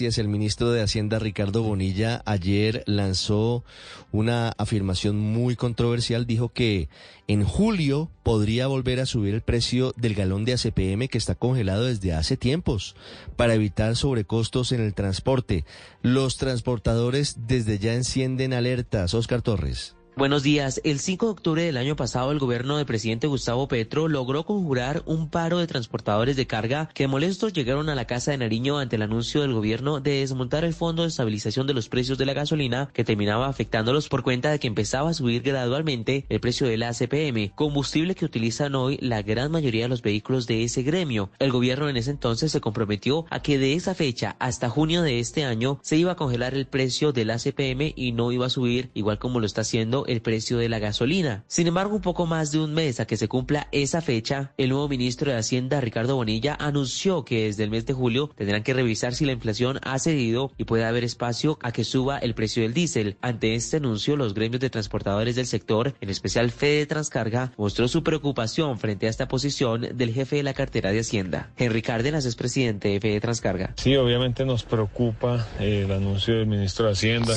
El ministro de Hacienda, Ricardo Bonilla, ayer lanzó una afirmación muy controversial. Dijo que en julio podría volver a subir el precio del galón de ACPM que está congelado desde hace tiempos para evitar sobrecostos en el transporte. Los transportadores desde ya encienden alertas. Oscar Torres. Buenos días. El 5 de octubre del año pasado, el gobierno del presidente Gustavo Petro logró conjurar un paro de transportadores de carga que molestos llegaron a la Casa de Nariño ante el anuncio del gobierno de desmontar el Fondo de Estabilización de los Precios de la Gasolina que terminaba afectándolos por cuenta de que empezaba a subir gradualmente el precio de la ACPM, combustible que utilizan hoy la gran mayoría de los vehículos de ese gremio. El gobierno en ese entonces se comprometió a que de esa fecha hasta junio de este año se iba a congelar el precio del ACPM y no iba a subir igual como lo está haciendo el precio de la gasolina. Sin embargo, un poco más de un mes a que se cumpla esa fecha, el nuevo ministro de Hacienda, Ricardo Bonilla, anunció que desde el mes de julio tendrán que revisar si la inflación ha cedido y puede haber espacio a que suba el precio del diésel. Ante este anuncio, los gremios de transportadores del sector, en especial Fede Transcarga, mostró su preocupación frente a esta posición del jefe de la cartera de Hacienda. Henry Cárdenas es presidente de Fede Transcarga. Sí, obviamente nos preocupa eh, el anuncio del ministro de Hacienda.